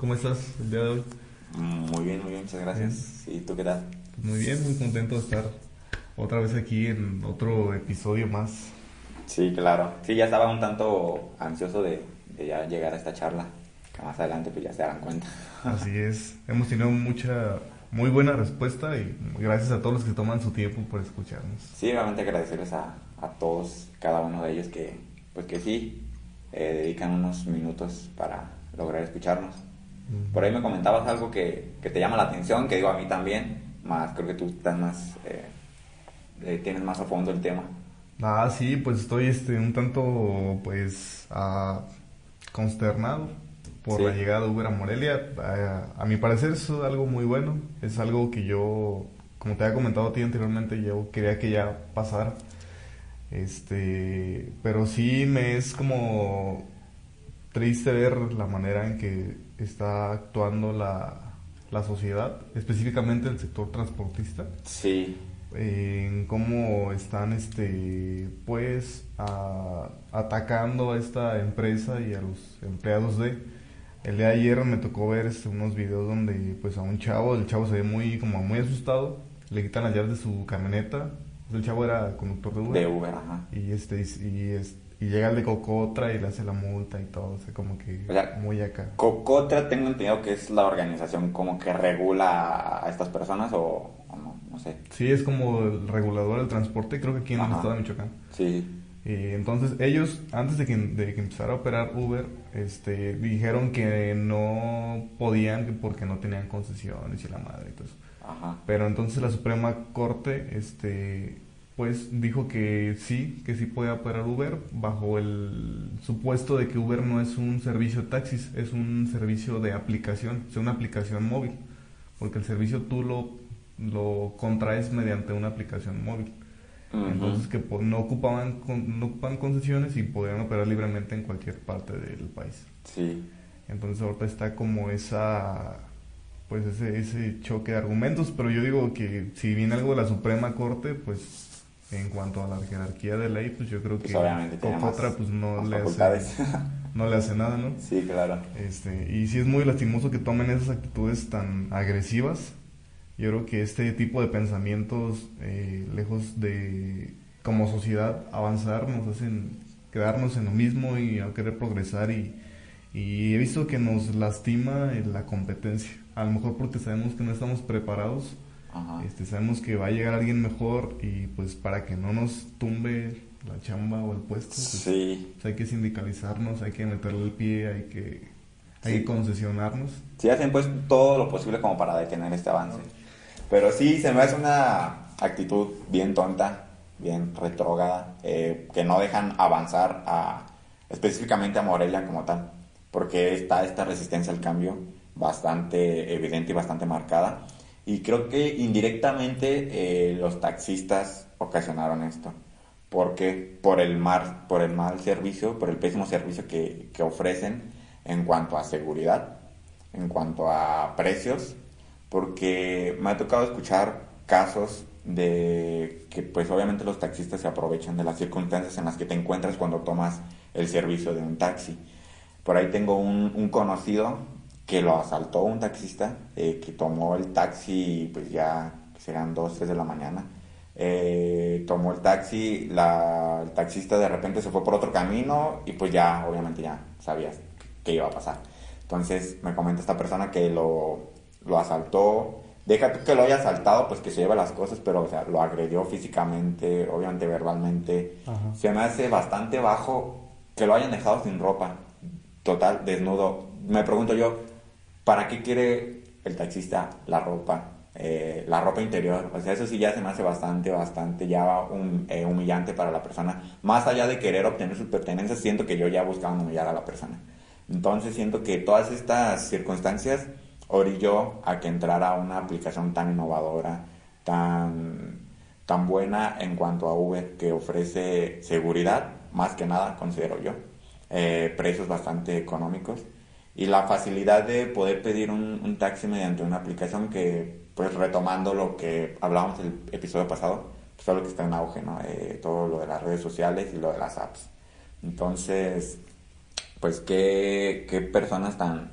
¿Cómo estás el día de hoy? Muy bien, muy bien, muchas gracias. ¿Y tú qué tal? Muy bien, muy contento de estar otra vez aquí en otro episodio más. Sí, claro. Sí, ya estaba un tanto ansioso de, de ya llegar a esta charla, que más adelante pues ya se darán cuenta. Así es, hemos tenido mucha, muy buena respuesta y gracias a todos los que toman su tiempo por escucharnos. Sí, realmente agradecerles a, a todos, cada uno de ellos que, pues que sí, eh, dedican unos minutos para lograr escucharnos. Por ahí me comentabas algo que, que, te llama la atención, que digo a mí también, más creo que tú estás más, eh, eh, tienes más a fondo el tema. Ah, sí, pues estoy este, un tanto, pues, uh, consternado por Sí. la llegada de Uber a Morelia. A, a mi parecer es algo muy bueno, es algo que yo, como te había comentado a ti anteriormente, yo quería que ya pasara. Este, pero sí me es como triste ver la manera en que está actuando la, la sociedad, específicamente el sector transportista. Sí, en cómo están este pues a- atacando a esta empresa y a los empleados de. El día de ayer me tocó ver este, unos videos donde pues a un chavo el chavo se ve muy como muy asustado le quitan las llaves de su camioneta. El chavo era conductor de Uber. De Uber, ajá. y este y, y es- y llega el de Cocotra y le hace la multa y todo o sea como que O sea, muy acá Cocotra tengo entendido que es la organización como que regula a estas personas o, o no, no sé. sí es como el regulador del transporte creo que aquí en el estado de Michoacán Sí, Y entonces ellos, antes de que, de que empezara a operar Uber, este, dijeron que no podían que porque no tenían concesiones y la madre y todo eso. ajá. Pero entonces la Suprema Corte, este, pues dijo que sí, que sí podía operar Uber bajo el supuesto de que Uber no es un servicio de taxis, es un servicio de aplicación, es una aplicación móvil, porque el servicio tú lo, lo contraes mediante una aplicación móvil. Entonces que pues, no ocupaban con- no ocupaban concesiones y podían operar libremente en cualquier parte del país. Sí, Entonces ahorita está como esa pues ese, ese choque de argumentos, pero yo digo que si viene algo de la Suprema Corte, pues en cuanto a la jerarquía de ley, pues yo creo Pues que obviamente Cocotra pues no le hace no le hace nada, ¿no? sí, claro. Este, y sí es muy lastimoso que tomen esas actitudes tan agresivas. Yo creo que este tipo de pensamientos, eh, lejos de, como sociedad, avanzar, nos hacen quedarnos en lo mismo y no querer progresar. Y, y he visto que nos lastima la competencia. A lo mejor porque sabemos que no estamos preparados, Ajá. este, sabemos que va a llegar alguien mejor y pues para que no nos tumbe la chamba o el puesto, pues, Sí, pues hay que sindicalizarnos, hay que meterle el pie, hay que, hay Sí. que concesionarnos. sí hacen pues todo lo posible como para detener este avance. Pero sí, se me hace una actitud bien tonta, bien retrógrada, eh, que no dejan avanzar a, específicamente a Morelia como tal, porque está esta resistencia al cambio bastante evidente y bastante marcada. Y creo que indirectamente eh, los taxistas ocasionaron esto. porque por el mal, por el mal servicio, por el pésimo servicio que, que ofrecen en cuanto a seguridad, en cuanto a precios, porque me ha tocado escuchar casos de que pues obviamente los taxistas se aprovechan de las circunstancias en las que te encuentras cuando tomas el servicio de un taxi. Por ahí tengo un, un conocido que lo asaltó un taxista, eh, que tomó el taxi pues ya serán 2, 3 de la mañana. Eh, tomó el taxi, la, el taxista de repente se fue por otro camino y pues ya obviamente ya sabías qué iba a pasar. Entonces me comenta esta persona que lo, lo asaltó, deja tú que lo haya asaltado, pues que se lleva las cosas, pero o sea, lo agredió físicamente, obviamente verbalmente. Ajá. Se me hace bastante bajo que lo hayan dejado sin ropa, total, desnudo. Me pregunto yo, ¿para qué quiere el taxista la ropa? Eh, la ropa interior, o sea, eso sí ya se me hace bastante, bastante ya un, eh, humillante para la persona. Más allá de querer obtener sus pertenencias, siento que yo ya buscaba humillar a la persona. Entonces siento que todas estas circunstancias orilló a que entrara una aplicación tan innovadora, tan, tan buena en cuanto a Uber, que ofrece seguridad, más que nada, considero yo, eh, precios bastante económicos y la facilidad de poder pedir un, un taxi mediante una aplicación que, pues retomando lo que hablábamos el episodio pasado, pues lo que está en auge, ¿no? Eh, todo lo de las redes sociales y lo de las apps. Entonces, pues qué, qué personas tan,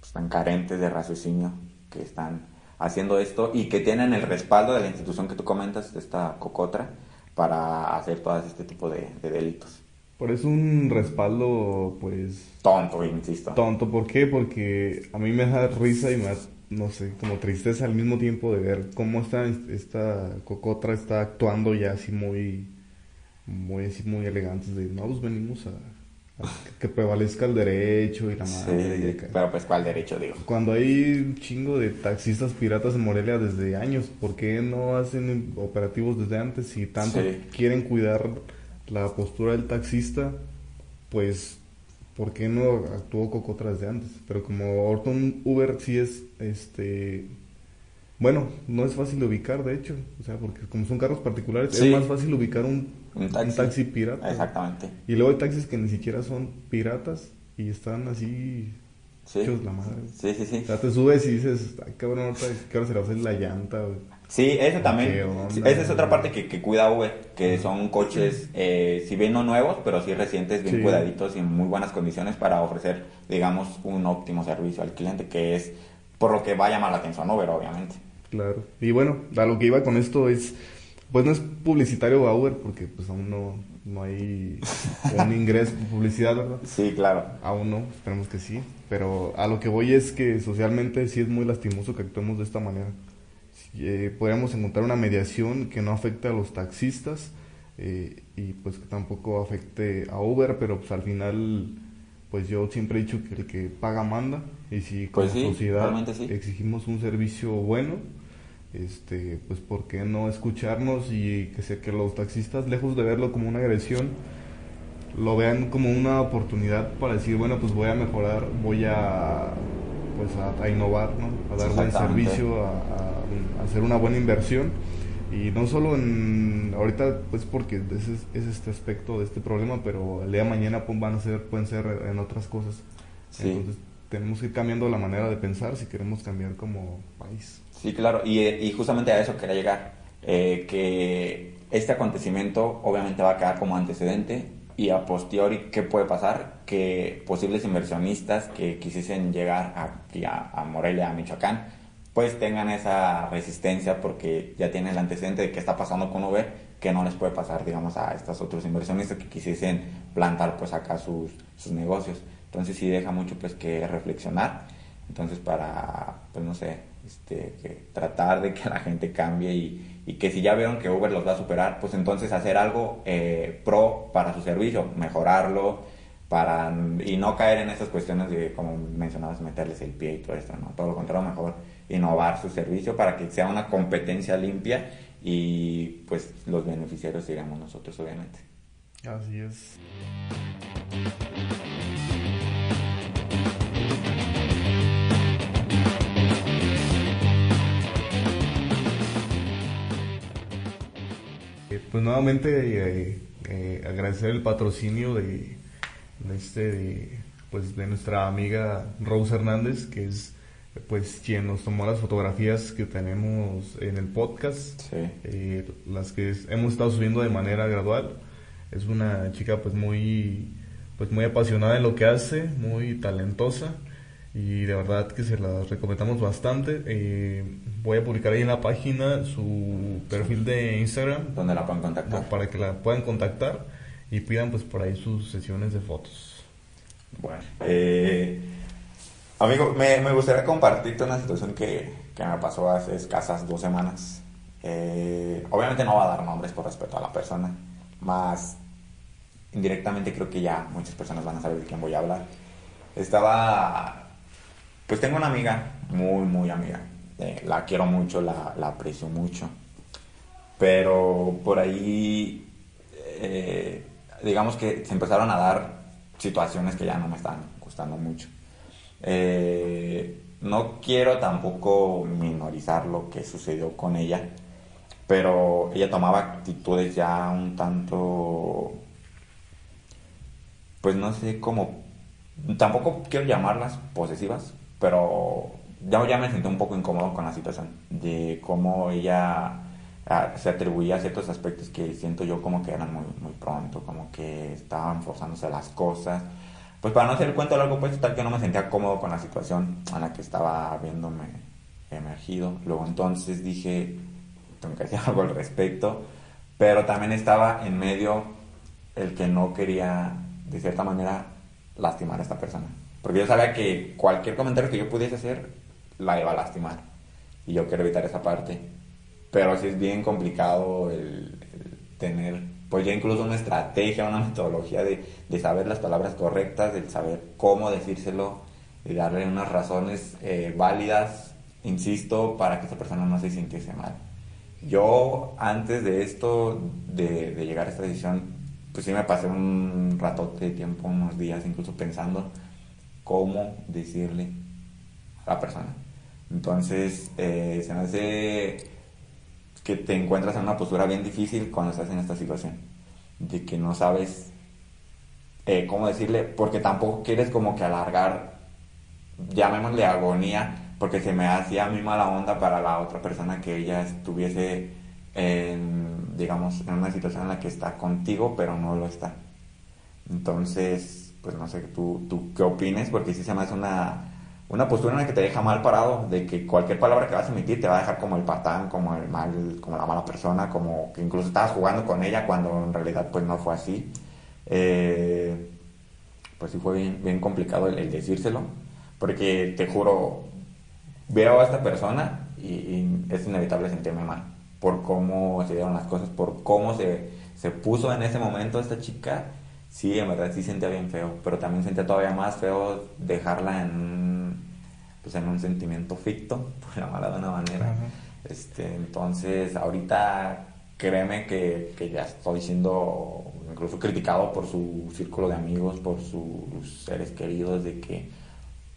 pues, carentes de raciocinio que están haciendo esto y que tienen el respaldo de la institución que tú comentas, esta cocotra, para hacer todo este tipo de, delitos. Por eso un respaldo, pues... Tonto, insisto. Tonto, ¿por qué? Porque a mí me da risa y me da, no sé, como tristeza al mismo tiempo de ver cómo esta, esta cocotra está actuando ya así muy, muy, así muy elegantes de, no, pues venimos a que prevalezca el derecho y la madre. pero pues ¿cuál derecho digo? Cuando hay un chingo de taxistas piratas en Morelia desde años, ¿por qué no hacen operativos desde antes? Si tanto quieren cuidar la postura del taxista, pues ¿por qué no actuó Cocotra desde antes? Pero como Orton Uber sí es, este, bueno, no es fácil de ubicar, de hecho, o sea, porque como son carros particulares, es más fácil ubicar un un taxi. pirata. Exactamente. Y luego hay taxis que ni siquiera son piratas y están así sí. hechos la madre. Sí, sí, sí. O sea, te subes y dices, ay cabrón, ¿qué hora se la llanta? Sí, eso también. esa es otra parte que, que cuida Uber, que son coches, eh, si bien no nuevos, pero sí recientes, bien cuidaditos y en muy buenas condiciones para ofrecer, digamos, un óptimo servicio al cliente, que es por lo que va a llamar la atención Uber, obviamente. Claro. Y bueno, a lo que iba con esto es pues no es publicitario Uber porque pues aún no, no hay un ingreso publicidad, ¿verdad? Sí, claro. Aún no, esperemos que sí. Pero a lo que voy es que socialmente sí es muy lastimoso que actuemos de esta manera. Eh, podríamos encontrar una mediación que no afecte a los taxistas eh, y pues que tampoco afecte a Uber, pero pues al final pues yo siempre he dicho que el que paga manda y si como pues sociedad exigimos un servicio bueno, este, pues por qué no escucharnos y que sea que los taxistas, lejos de verlo como una agresión, lo vean como una oportunidad para decir, bueno, pues voy a mejorar, voy a, pues a, innovar, ¿no? a dar buen servicio, a, hacer una buena inversión. Y no solo en, ahorita, pues porque ese es, este aspecto de este problema, pero el día de mañana pues, van a ser, pueden ser en otras cosas. Entonces tenemos que ir cambiando la manera de pensar si queremos cambiar como país. Sí, claro, y, justamente a eso quería llegar, eh, que este acontecimiento obviamente va a quedar como antecedente y a posteriori, ¿qué puede pasar? Que posibles inversionistas que quisiesen llegar aquí a, Morelia, a Michoacán, pues tengan esa resistencia porque ya tienen el antecedente de qué está pasando con Uber, que no les puede pasar, digamos, a estos otros inversionistas que quisiesen plantar pues acá sus, sus negocios. Entonces sí deja mucho pues que reflexionar. Entonces para, pues no sé, este, tratar de que la gente cambie y, y, que si ya vieron que Uber los va a superar, pues entonces hacer algo eh, pro para su servicio, mejorarlo para y no caer en esas cuestiones de, como mencionabas, meterles el pie y todo esto, ¿no? Todo lo contrario, mejor innovar su servicio para que sea una competencia limpia y pues los beneficiarios seríamos nosotros, obviamente. Así es. pues nuevamente eh, eh, agradecer el patrocinio de, este pues de nuestra amiga Rose Hernández que es pues quien nos tomó las fotografías que tenemos en el podcast eh, las que hemos estado subiendo de manera gradual es una chica pues muy pues muy apasionada en lo que hace muy talentosa y de verdad que se las recomendamos bastante. Eh, voy a publicar ahí en la página su perfil de Instagram. Donde la puedan contactar. Para que la puedan contactar y pidan pues por ahí sus sesiones de fotos. Bueno, eh, amigo, me, me, gustaría compartirte una situación que, que, me pasó hace escasas dos semanas. Eh, obviamente no va a dar nombres por respeto a la persona, más indirectamente creo que ya muchas personas van a saber de quién voy a hablar. Estaba pues tengo una amiga, muy, muy amiga. Eh, la quiero mucho, la, aprecio mucho. Pero por ahí, digamos que se empezaron a dar situaciones que ya no me están gustando mucho. Eh, no quiero tampoco minorizar lo que sucedió con ella, pero ella tomaba actitudes ya un tanto, pues no sé cómo, tampoco quiero llamarlas posesivas, pero ya, ya me sentí un poco incómodo con la situación, de cómo ella se atribuía a ciertos aspectos que siento yo como que eran muy, muy pronto, como que estaban forzándose las cosas, pues para no hacer el cuento largo, pues tal que no me sentía cómodo con la situación en la que estaba viéndome emergido. Luego entonces dije, tengo que hacer algo al respecto, pero también estaba en medio el que no quería, de cierta manera, lastimar a esta persona. Porque yo sabía que cualquier comentario que yo pudiese hacer la iba a lastimar. Y yo quiero evitar esa parte. Pero sí es bien complicado el, tener, pues ya incluso una estrategia, una metodología de, de, saber las palabras correctas, de saber cómo decírselo, y darle unas razones eh, válidas, insisto, para que esa persona no se sintiese mal. Yo, antes de esto, de, de llegar a esta decisión, pues sí me pasé un ratote de tiempo, unos días, incluso pensando cómo decirle a la persona. Entonces, eh, se me hace que te encuentras en una postura bien difícil cuando estás en esta situación, de que no sabes eh, cómo decirle, porque tampoco quieres como que alargar, llamémosle agonía, porque se me hacía mí mala onda para la otra persona que ella estuviese en, digamos, en una situación en la que está contigo, pero no lo está. Entonces, pues no sé, tú, tú qué opines, porque sí se me hace una una postura en la que te deja mal parado, de que cualquier palabra que vas a emitir te va a dejar como el patán, como el mal, como la mala persona, como que incluso estabas jugando con ella cuando en realidad pues no fue así. Eh, pues sí fue bien, bien complicado el, decírselo, porque te juro, veo a esta persona y, es inevitable sentirme mal por cómo se dieron las cosas, por cómo se, se puso en ese momento esta chica. Sí, en verdad sí sentía bien feo, pero también sentía todavía más feo dejarla en pues en un sentimiento ficto, por llamarla de una manera. este, entonces, ahorita créeme que, que, ya estoy siendo incluso criticado por su círculo de amigos, por sus seres queridos, de que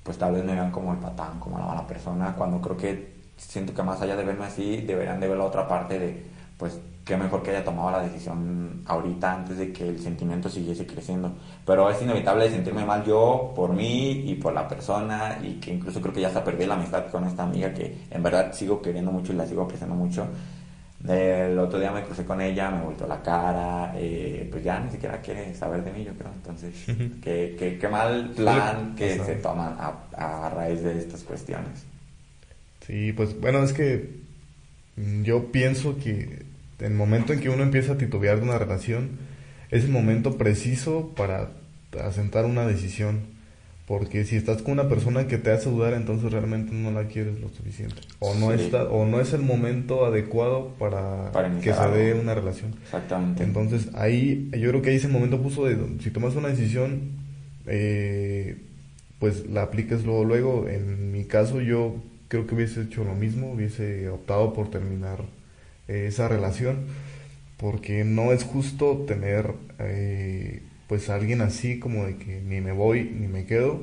pues tal vez me vean como el patán, como la mala persona, cuando creo que siento que más allá de verme así, deberían de ver la otra parte de pues qué mejor que haya tomado la decisión ahorita antes de que el sentimiento siguiese creciendo. Pero es inevitable sentirme mal yo por mí y por la persona y que incluso creo que ya se perdí la amistad con esta amiga que en verdad sigo queriendo mucho y la sigo apreciando mucho. El otro día me crucé con ella, me volteó la cara, eh, pues ya ni siquiera quiere saber de mí, yo creo. Entonces, qué, qué, qué, mal plan que se toman a, a raíz de estas cuestiones. Sí, pues bueno, es que yo pienso que el momento en que uno empieza a titubear de una relación es el momento preciso para asentar una decisión. Porque si estás con una persona que te hace dudar, entonces realmente no la quieres lo suficiente. O no, está, o no es el momento adecuado para, que se dé una relación. Exactamente. Entonces ahí, yo creo que ahí es el momento justo de, si tomas una decisión, eh, pues la apliques luego, luego. En mi caso yo creo que hubiese hecho lo mismo, hubiese optado por terminar eh, esa relación, porque no es justo tener eh, pues alguien así como de que ni me voy ni me quedo,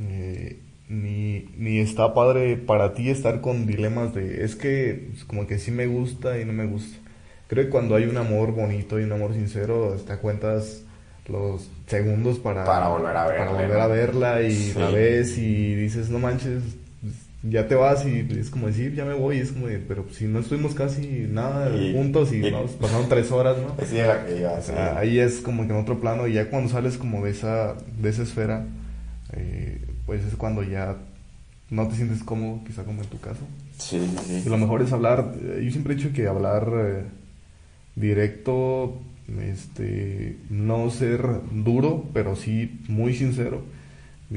eh, ni, ni está padre para ti estar con dilemas de es que pues, como que sí me gusta y no me gusta. Creo que cuando hay un amor bonito y un amor sincero, te cuentas los segundos para, para volver a verla, para volver a verla y la ves y dices, no manches, ya te vas y es como decir, ya me voy, es como de, pero si no estuvimos casi nada juntos y, pasaron tres horas, ¿no? Sí, que ahí es como que en otro plano y ya cuando sales como de esa, de esa esfera, eh, pues es cuando ya no te sientes cómodo, quizá como en tu caso. Sí, sí. Y lo mejor es hablar, eh, yo siempre he dicho que hablar eh, directo, este, no ser duro, pero sí muy sincero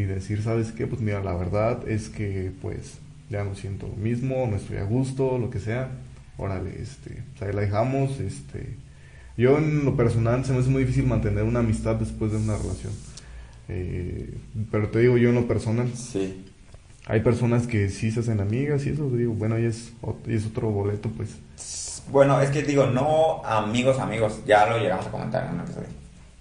y decir, ¿sabes qué? Pues mira, la verdad es que pues ya no siento lo mismo, no estoy a gusto, lo que sea. Órale, este, pues ahí la dejamos, este. Yo en lo personal se me hace muy difícil mantener una amistad después de una relación. Eh, pero te digo yo en lo personal. Sí. Hay personas que sí se hacen amigas y eso, digo, bueno, y es, es otro boleto, pues. Bueno, es que digo, no amigos, amigos, ya lo llegamos a comentar en un episodio.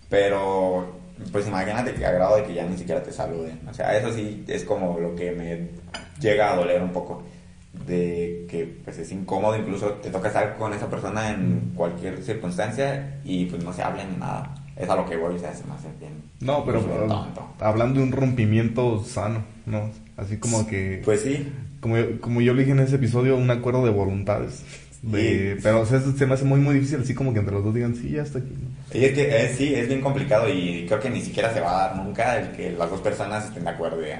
Pero pues imagínate que agrado de que ya ni siquiera te saluden. O sea, eso sí es como lo que me llega a doler un poco. De que pues es incómodo, incluso te toca estar con esa persona en cualquier circunstancia y pues no se hablen ni nada. Es a lo que voy, o sea, se me hace bien. No, pero hablando de un rompimiento sano, ¿no? Así como que. Pues sí. Como, como yo le dije en ese episodio, un acuerdo de voluntades. Pero o sea, se me hace muy, muy difícil así como que entre los dos digan, sí, ya está aquí. ¿no? Y es que eh, sí, es bien complicado y creo que ni siquiera se va a dar nunca el que las dos personas estén de acuerdo y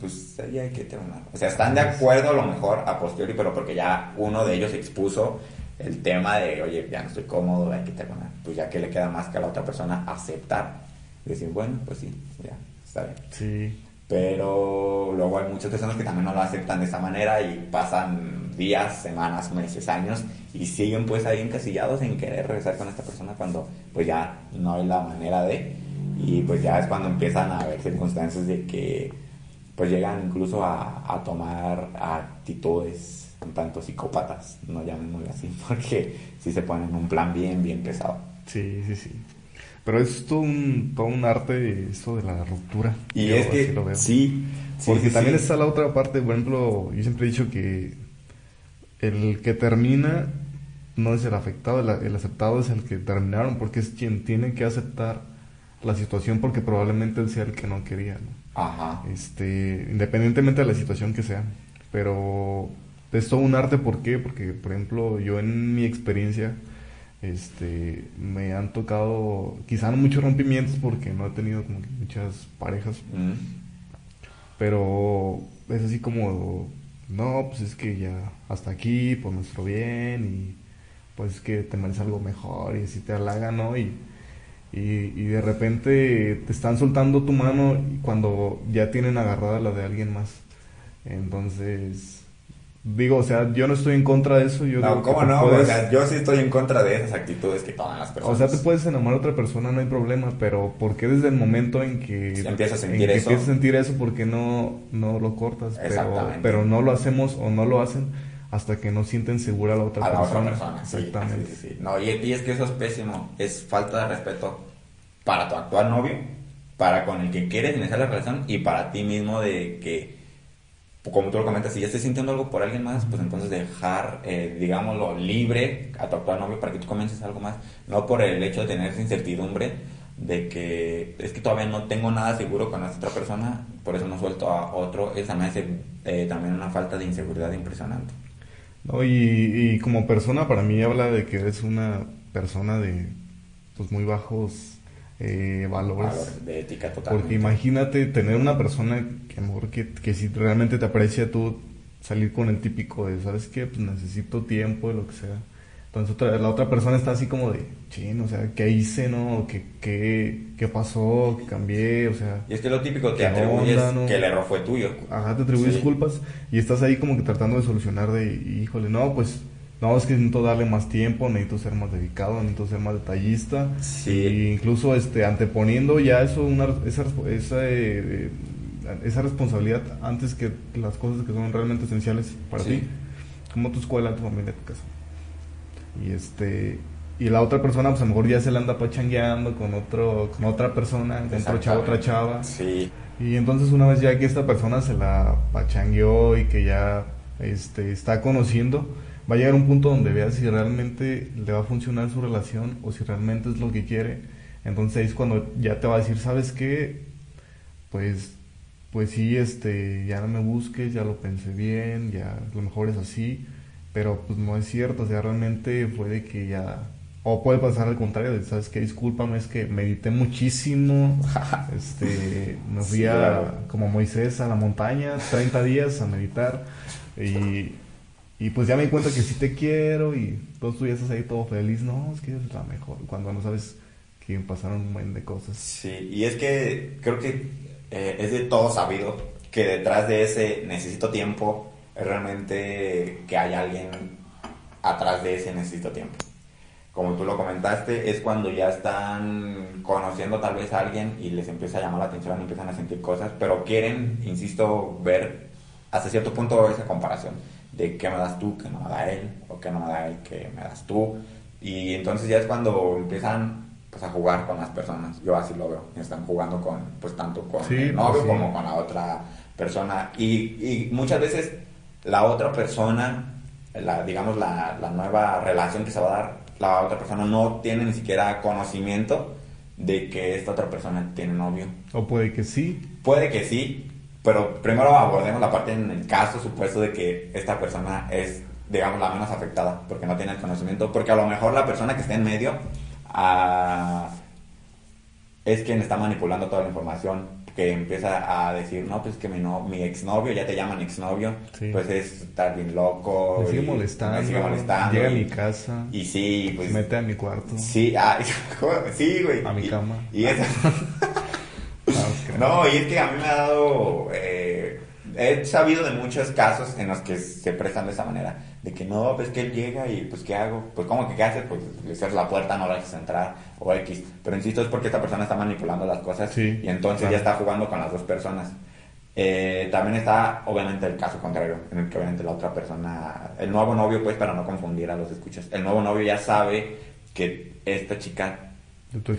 pues ya hay que terminar. O sea, están de acuerdo a lo mejor a posteriori, pero porque ya uno de ellos expuso el tema de, oye, ya no estoy cómodo, hay que terminar. Pues ya que le queda más que a la otra persona aceptar, decir, bueno, pues sí, ya, está bien. Sí. Pero luego hay muchas personas que también no lo aceptan de esa manera y pasan días, semanas, meses, años y siguen pues ahí encasillados en querer regresar con esta persona cuando pues ya no hay la manera de y pues ya es cuando empiezan a haber circunstancias de que pues llegan incluso a, a tomar actitudes un tanto psicópatas, no llamémoslo así, porque si se ponen un plan bien, bien pesado. Sí, sí, sí. Pero es todo un, todo un arte eso de la ruptura. Y Yo es que lo veo. sí, sí, Porque sí, también sí. está la otra parte, por ejemplo, yo siempre he dicho que el que termina no es el afectado, el, el aceptado es el que terminaron, porque es quien tiene que aceptar la situación porque probablemente él sea el que no quería, ¿no? Ajá. Este, independientemente de la situación que sea. Pero es todo un arte, ¿por qué? Porque, por ejemplo, yo en mi experiencia, este, me han tocado, quizá no muchos rompimientos porque no he tenido como que muchas parejas, Mm. pero es así como, no, pues es que ya hasta aquí, por nuestro bien, y pues es que te mereces algo mejor, y así te halaga, ¿no? Y, y, y de repente te están soltando tu mano cuando ya tienen agarrada la de alguien más. Entonces, digo, o sea, yo no estoy en contra de eso. Yo No, ¿cómo no? puedes- O sea, yo sí estoy en contra de esas actitudes que toman las o personas. sea, te puedes enamorar de otra persona, no hay problema, pero ¿por qué desde el momento en que, Si empiezas a en sentir que eso. empiezas a sentir eso, por qué no, no lo cortas? Exactamente. pero no lo hacemos o no lo hacen hasta que no sienten segura a la otra a la persona. otra persona. sí, Exactamente. sí, sí, sí. No, y, y es que eso es pésimo. Es falta de respeto para tu actual novio, para con el que quieres iniciar la relación y para ti mismo de que, como tú lo comentas, si ya estás sintiendo algo por alguien más, pues entonces dejar, eh, digámoslo, libre a tu actual novio para que tú comiences algo más. No por el hecho de tener esa incertidumbre de que es que todavía no tengo nada seguro con esta otra persona, por eso no suelto a otro. Esa me hace eh, también una falta de inseguridad impresionante. No, y, y como persona, para mí habla de que eres una persona de pues muy bajos eh, valores. Valor de ética total. Porque imagínate tener una persona que a lo mejor que, que si realmente te aprecia tú salir con el típico de, ¿sabes qué? Pues necesito tiempo, lo que sea. Entonces otra- la otra persona está así como de, chin, o sea, ¿qué hice, no? ¿Qué, qué, qué pasó? ¿Qué cambié? O sea, Y es que lo típico, te ¿Qué atribuyes onda, no? que el error fue tuyo. ajá, te atribuyes Sí. culpas y estás ahí como que tratando de solucionar de, híjole, no, pues, no, es que necesito darle más tiempo, necesito ser más dedicado, necesito ser más detallista. Sí. Incluso este, anteponiendo ya eso, una, esa, esa, eh, esa responsabilidad antes que las cosas que son realmente esenciales para Sí. ti, como tu escuela, tu familia, tu casa. Y este y la otra persona pues a lo mejor ya se la anda pachangueando con otro con otra persona, con otro chavo, otra chava. Sí. Y entonces una vez ya que esta persona se la pachangueó y que ya este, está conociendo, va a llegar un punto donde vea si realmente le va a funcionar su relación o si realmente es lo que quiere. Entonces ahí es cuando ya te va a decir, ¿sabes qué? Pues, pues sí, este, ya no me busques, ya lo pensé bien, ya lo mejor es así, pero pues no es cierto, o sea, realmente fue de que ya... O puede pasar al contrario, de, ¿sabes qué? Discúlpame, es que medité muchísimo, este, me fui Sí, a, como Moisés a la montaña, 30 días a meditar, y, y pues ya me di cuenta que sí te quiero, y tú estás ahí todo feliz, no, es que es la mejor, cuando no sabes que pasaron un buen de cosas. Sí, y es que creo que eh, es de todo sabido que detrás de ese necesito tiempo es realmente que hay alguien atrás de ese necesito tiempo. Como tú lo comentaste, es cuando ya están conociendo tal vez a alguien y les empieza a llamar la atención, empiezan a sentir cosas, pero quieren, insisto, ver hasta cierto punto esa comparación de qué me das tú, qué no me da él, o qué no me da él, qué me das tú. Y entonces ya es cuando empiezan pues a jugar con las personas. Yo así lo veo. Están jugando con, pues tanto con Sí, el pues, novio sí. como con la otra persona. Y, y muchas veces la otra persona, la, digamos la, la nueva relación que se va a dar, la otra persona no tiene ni siquiera conocimiento de que esta otra persona tiene novio. O puede que sí, Puede que sí, pero primero abordemos la parte en el caso supuesto de que esta persona es digamos, la menos afectada, porque no tiene el conocimiento, porque a lo mejor la persona que está en medio ah, es quien está manipulando toda la información, que empieza a decir, no, pues que mi, no, mi exnovio, ya te llaman exnovio, Sí. pues es estar bien loco. Me sigue y- molestando. me sigue molestando. Llega a mi casa. Y sí, pues... se mete a mi cuarto. Sí, ah, sí, güey. A mi Y- cama. Y eso... No, y es que a mí me ha dado. eh, he sabido de muchos casos en los que se prestan de esa manera. De que no, pues que él llega y pues ¿qué hago? Pues ¿cómo que qué haces? Pues cierras la puerta, no lo dejes entrar o X. Pero insisto, es porque esta persona está manipulando las cosas Sí, y entonces claro. ya está jugando con las dos personas. Eh, también está, obviamente, el caso contrario, en el que obviamente la otra persona, el nuevo novio, pues para no confundir a los escuchas, el nuevo novio ya sabe que esta chica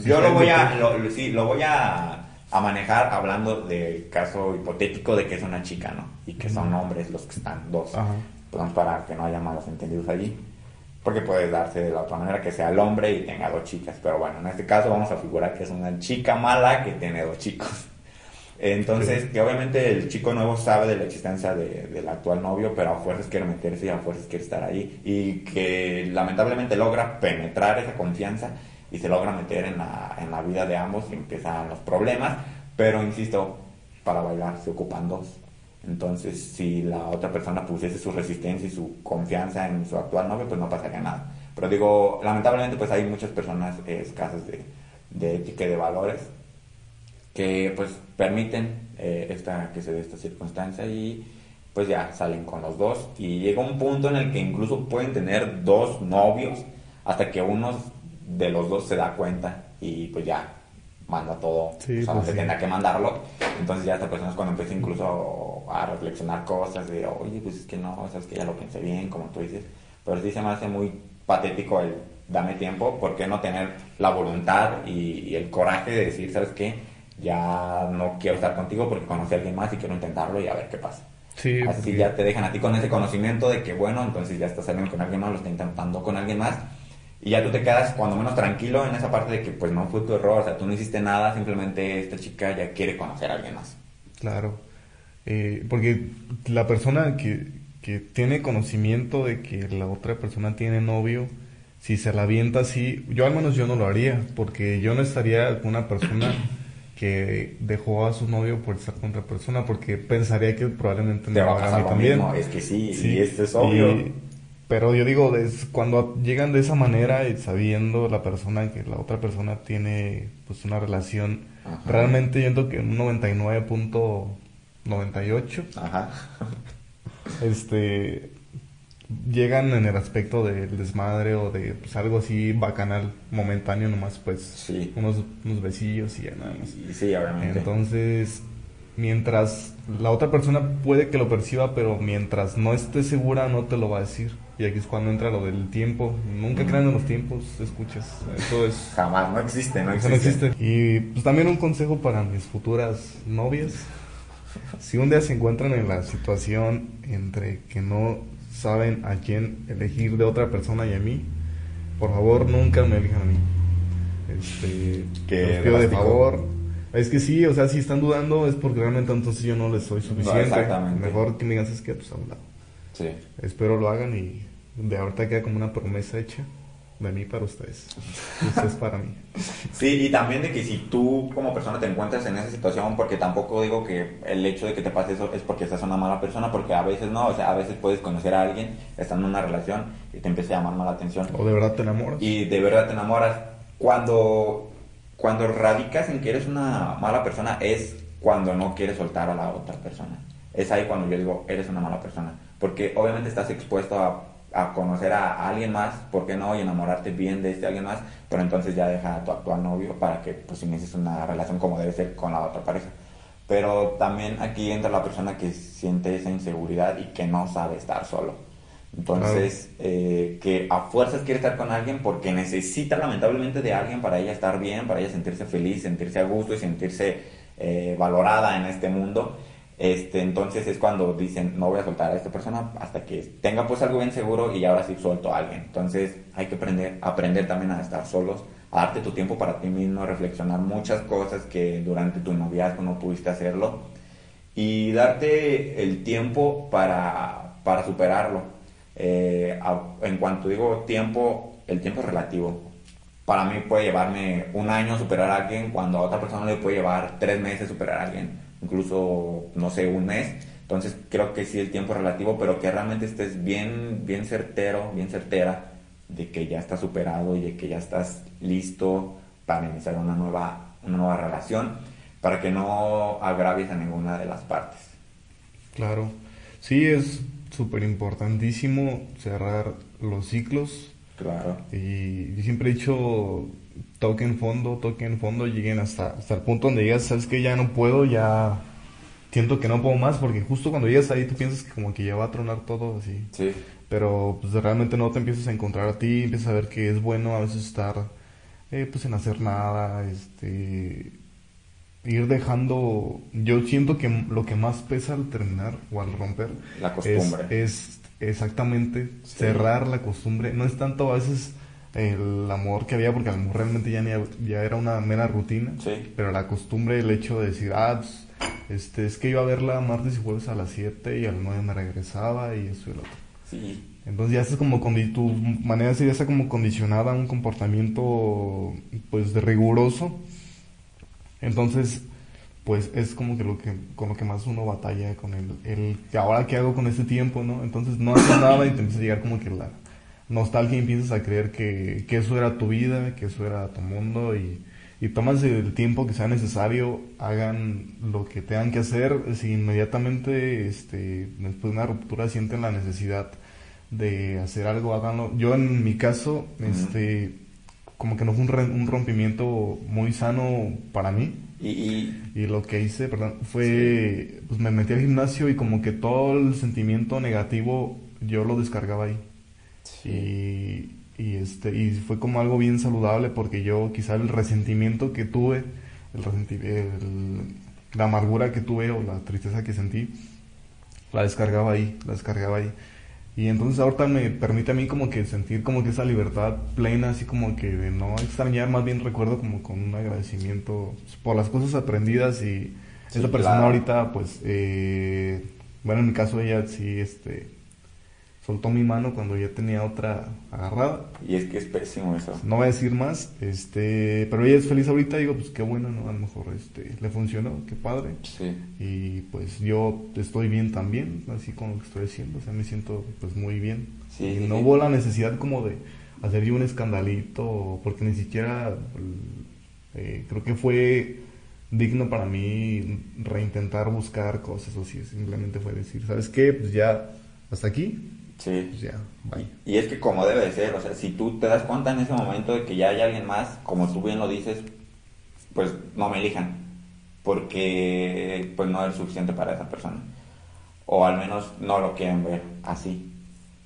yo lo voy a, lo- sí, lo voy a, a manejar hablando del caso hipotético de que es una chica, ¿no? Y que son hombres los que están dos. Ajá. Pues para que no haya malos entendidos allí. Porque puede darse de la otra manera que sea el hombre y tenga dos chicas. Pero bueno, en este caso vamos a figurar que es una chica mala que tiene dos chicos. Entonces, Sí. que obviamente el chico nuevo sabe de la existencia de- del actual novio, pero a fuerzas quiere meterse y a fuerzas quiere estar ahí. Y que lamentablemente logra penetrar esa confianza y se logra meter en la, en la vida de ambos y empiezan los problemas. Pero insisto, para bailar se ocupan dos. Entonces, si la otra persona pusiese su resistencia y su confianza en su actual novio, pues no pasaría nada. Pero digo, lamentablemente, pues hay muchas personas eh, escasas de, de ética y de valores que pues permiten eh, esta, que se dé esta circunstancia y pues ya salen con los dos y llega un punto en el que incluso pueden tener dos novios hasta que uno de los dos se da cuenta y pues ya manda todo. Sí, o sea, pues se sí. tendrá que mandarlo. Entonces ya esta persona es cuando empieza incluso a reflexionar cosas de oye pues es que no sabes que ya lo pensé bien como tú dices. Pero sí se me hace muy patético el dame tiempo ¿por qué no tener la voluntad y, y el coraje de decir sabes qué ya no quiero estar contigo porque conocí a alguien más y quiero intentarlo y a ver qué pasa Sí, Así porque- ya te dejan a ti con ese conocimiento de que, bueno, entonces ya estás saliendo con alguien más, lo está intentando con alguien más. Y ya tú te quedas cuando menos tranquilo en esa parte de que pues no fue tu error, o sea, tú no hiciste nada, simplemente esta chica ya quiere conocer a alguien más. Claro. Eh, porque la persona que, que tiene conocimiento de que la otra persona tiene novio, si se la avienta así, yo al menos yo no lo haría, porque yo no estaría con una persona que dejó a su novio por estar con otra persona, porque pensaría que probablemente Te me va a lo haga pasar mí lo también. mismo, es que sí, Sí, y esto es obvio. y- pero yo digo, es cuando llegan de esa manera y sabiendo la persona que la otra persona tiene pues una relación, Ajá. realmente yo siento que un 99.98 Ajá. este llegan en el aspecto del desmadre o de pues, algo así bacanal, momentáneo nomás, pues Sí. unos, unos besillos y ya nada más. Sí, obviamente. Entonces, mientras la otra persona puede que lo perciba, pero mientras no esté segura, no te lo va a decir. Y aquí es cuando entra lo del tiempo. Nunca crean en los tiempos, escuchas. Eso es. Jamás, no existe, no existe. no existe. Y pues también un consejo para mis futuras novias. Si un día se encuentran en la situación entre que no saben a quién elegir de otra persona y a mí, por favor nunca me elijan a mí. Este, los pido de favor. Es que sí, o sea, si están dudando es porque realmente entonces yo no les soy suficiente. exactamente. Mejor que me digan, es que pues a un lado. Sí. Espero lo hagan y de ahorita queda como una promesa hecha de mí para ustedes. Ustedes para mí. Sí, y también de que si tú como persona te encuentras en esa situación, porque tampoco digo que el hecho de que te pase eso es porque seas una mala persona, porque a veces no, o sea, a veces puedes conocer a alguien, estando en una relación y te empieza a llamar mala atención O de verdad te enamoras. y de verdad te enamoras. Cuando, cuando radicas en que eres una mala persona es cuando no quieres soltar a la otra persona. Es ahí cuando yo digo, eres una mala persona. Porque obviamente estás expuesto a, a conocer a, alguien más, ¿por qué no? Y enamorarte bien de este alguien más, pero entonces ya deja a tu actual novio para que pues inicies una relación como debe ser con la otra pareja. Pero también aquí entra la persona que siente esa inseguridad y que no sabe estar solo. Entonces, eh, que a fuerzas quiere estar con alguien porque necesita lamentablemente de alguien para ella estar bien, para ella sentirse feliz, sentirse a gusto y sentirse eh, valorada en este mundo. Este, entonces es cuando dicen, no voy a soltar a esta persona hasta que tenga pues algo bien seguro y ahora sí suelto a alguien. Entonces hay que aprender, aprender también a estar solos, a darte tu tiempo para ti mismo, reflexionar muchas cosas que durante tu noviazgo no pudiste hacerlo y darte el tiempo para, para superarlo. Eh, en cuanto digo tiempo, el tiempo es relativo. Para mí puede llevarme un año superar a alguien cuando a otra persona le puede llevar tres meses superar a alguien, incluso, no sé, un mes. Entonces creo que sí el tiempo relativo, pero que realmente estés bien, bien certero, bien certera de que ya estás superado y de que ya estás listo para iniciar una nueva, una nueva relación, para que no agravies a ninguna de las partes. Claro, sí es súper importantísimo cerrar los ciclos. Claro. Y yo siempre he dicho, toquen fondo, toquen fondo, lleguen hasta, hasta el punto donde digas, sabes que ya no puedo, ya siento que no puedo más, porque justo cuando llegas ahí tú piensas que como que ya va a tronar todo así. Sí. Pero pues realmente no te empiezas a encontrar a ti, empiezas a ver que es bueno a veces estar eh, pues sin hacer nada, este ir dejando, yo siento que lo que más pesa al terminar o al romper la costumbre. Es, exactamente cerrar la costumbre, no es tanto a veces el amor que había porque el amor realmente ya, ya era una mera rutina, pero la costumbre, el hecho de decir, ah, pues, este, es que iba a verla martes y jueves a las 7 y a las 9 me regresaba y eso y lo otro. Sí. Entonces ya estás como, tu manera de ser ya está como condicionada a un comportamiento pues de riguroso. Entonces, pues es como que lo que con lo que más uno batalla con el, el ahora qué hago con este tiempo, ¿no? Entonces no haces nada y te empieza a llegar como que la nostalgia y empiezas a creer que, que eso era tu vida, que eso era tu mundo y, y tomas el tiempo que sea necesario, hagan lo que tengan que hacer, si inmediatamente este, después de una ruptura sienten la necesidad de hacer algo, háganlo. Yo en mi caso, este, como que no fue un, rompimiento muy sano para mí. Y, y, lo que hice, perdón, fue, pues me metí al gimnasio y como que todo el sentimiento negativo yo lo descargaba ahí. Y, y, este, y fue como algo bien saludable porque yo quizá el resentimiento que tuve, el, la amargura que tuve o la tristeza que sentí, la descargaba ahí, la descargaba ahí. Y entonces ahorita me permite a mí como que sentir como que esa libertad plena, así como que de no extrañar, más bien recuerdo como con un agradecimiento por las cosas aprendidas y esa persona ahorita pues, eh, bueno en mi caso ella sí, este, soltó mi mano cuando ya tenía otra agarrada. Y es que es pésimo eso. No voy a decir más, este, pero ella es feliz ahorita, digo, pues qué bueno, ¿no? A lo mejor este, le funcionó, qué padre. Sí. Y pues yo estoy bien también, así con lo que estoy haciendo, o sea, me siento pues muy bien. Sí, y no hubo la necesidad como de hacer yo un escandalito, porque ni siquiera eh, creo que fue digno para mí reintentar buscar cosas o si simplemente fue decir, ¿sabes qué? Pues ya hasta aquí, Sí. Pues ya, Y, es que como debe de ser, o sea, si tú te das cuenta en ese momento de que ya hay alguien más, como tú bien lo dices, pues no me elijan, porque pues no es suficiente para esa persona. O al menos no lo quieren ver así.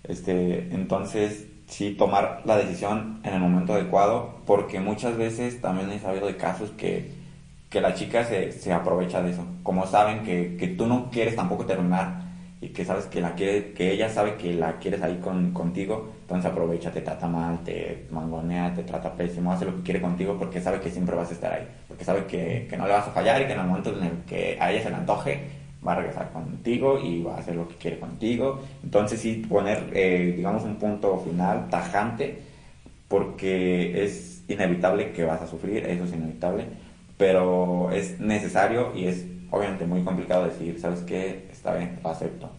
Este, entonces, sí tomar la decisión en el momento adecuado, porque muchas veces también he sabido de casos que, que la chica se, se aprovecha de eso. Como saben que, que tú no quieres tampoco terminar y que sabes que la quiere, que ella sabe que la quieres ahí con, contigo, entonces aprovecha, te trata mal, te mangonea, te trata pésimo, hace lo que quiere contigo porque sabe que siempre vas a estar ahí, porque sabe que, que no le vas a fallar y que en el momento en el que a ella se le antoje, va a regresar contigo y va a hacer lo que quiere contigo. Entonces sí poner, eh, digamos, un punto final tajante, porque es inevitable que vas a sufrir, eso es inevitable, pero es necesario y es obviamente muy complicado decir, ¿sabes qué? Está bien, lo acepto.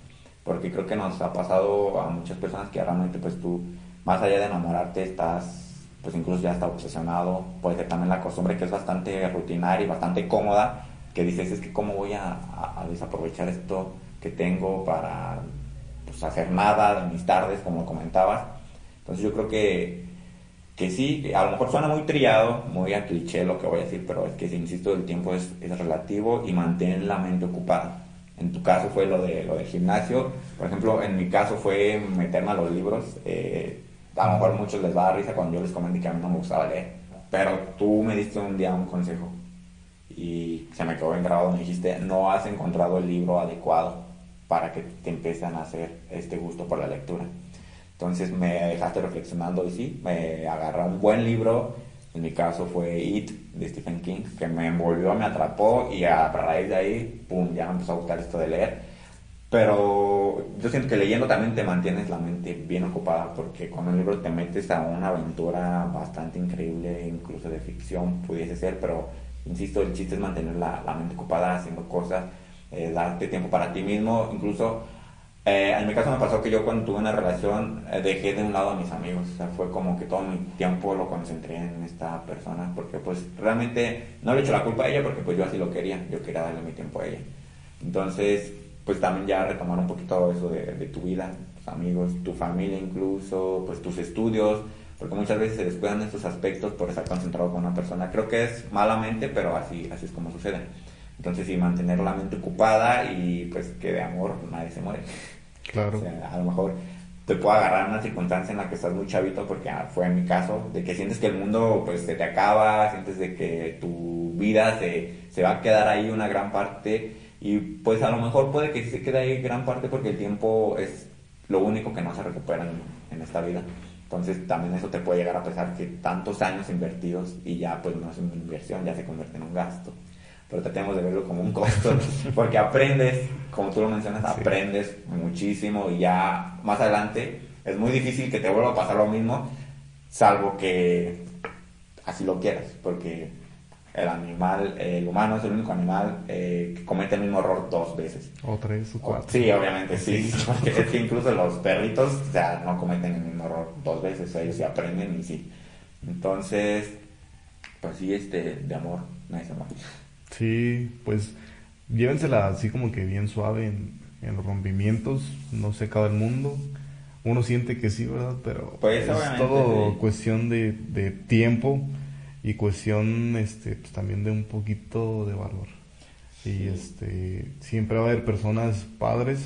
Porque creo que nos ha pasado a muchas personas que realmente pues tú, más allá de enamorarte, estás, pues incluso ya está obsesionado. Puede ser también la costumbre que es bastante rutinaria y bastante cómoda, que dices, es que cómo voy a, desaprovechar esto que tengo para pues, hacer nada de mis tardes, como comentabas. Entonces yo creo que que sí, a lo mejor suena muy trillado, muy a cliché lo que voy a decir, pero es que, si insisto, el tiempo es, es relativo y mantener la mente ocupada. En tu caso fue lo, de, lo del gimnasio, por ejemplo, en mi caso fue meterme a los libros. Eh, a lo mejor a muchos les va a dar risa cuando yo les comenté que a mí no me gustaba leer, pero tú me diste un día un consejo y se me quedó bien grabado, me dijiste, no has encontrado el libro adecuado para que te empiecen a hacer este gusto por la lectura. Entonces me dejaste reflexionando y sí, me agarré un buen libro. En mi caso fue It de Stephen King, que me envolvió, me atrapó y a raíz de ahí, pum, ya me empezó a gustar esto de leer. Pero yo siento que leyendo también te mantienes la mente bien ocupada porque con el libro te metes a una aventura bastante increíble, incluso de ficción pudiese ser, pero insisto, el chiste es mantener la, la mente ocupada haciendo cosas, eh, darte tiempo para ti mismo, incluso eh, en mi caso me pasó que yo cuando tuve una relación eh, dejé de un lado a mis amigos, o sea, fue como que todo mi tiempo lo concentré en esta persona porque pues realmente no le echo la culpa a ella porque pues yo así lo quería, yo quería darle mi tiempo a ella. Entonces pues también ya retomar un poquito eso de, tu vida, tus amigos, tu familia incluso, pues tus estudios, porque muchas veces se descuidan estos aspectos por estar concentrado con una persona. Creo que es malamente, pero así, así es como sucede. Entonces sí, mantener la mente ocupada y pues que de amor nadie se muere. Claro. A lo mejor te puede agarrar una circunstancia en la que estás muy chavito, porque ah, fue en mi caso, de que sientes que el mundo pues se te acaba, sientes de que tu vida se, se va a quedar ahí una gran parte y pues a lo mejor puede que se quede ahí gran parte porque el tiempo es lo único que no se recupera en, esta vida. Entonces también eso te puede llegar a pesar que tantos años invertidos y ya pues no es una inversión, ya se convierte en un gasto. Pero tratemos de verlo como un costo, porque aprendes, como tú lo mencionas, aprendes muchísimo y ya más adelante es muy difícil que te vuelva a pasar lo mismo, salvo que así lo quieras, porque el animal, el humano es el único animal eh, que comete el mismo error dos veces. O tres o cuatro. Sí, obviamente, sí. Porque es que incluso los perritos, o sea, no cometen el mismo error dos veces, ellos sí aprenden y sí. Entonces, pues sí, este, de amor, nadie se muere. Sí, pues llévensela así como que bien suave en, los rompimientos, no se acaba el mundo. Uno siente que sí, ¿verdad? Pero pues, es todo cuestión de, de tiempo y cuestión este pues también de un poquito de valor y este siempre va a haber personas padres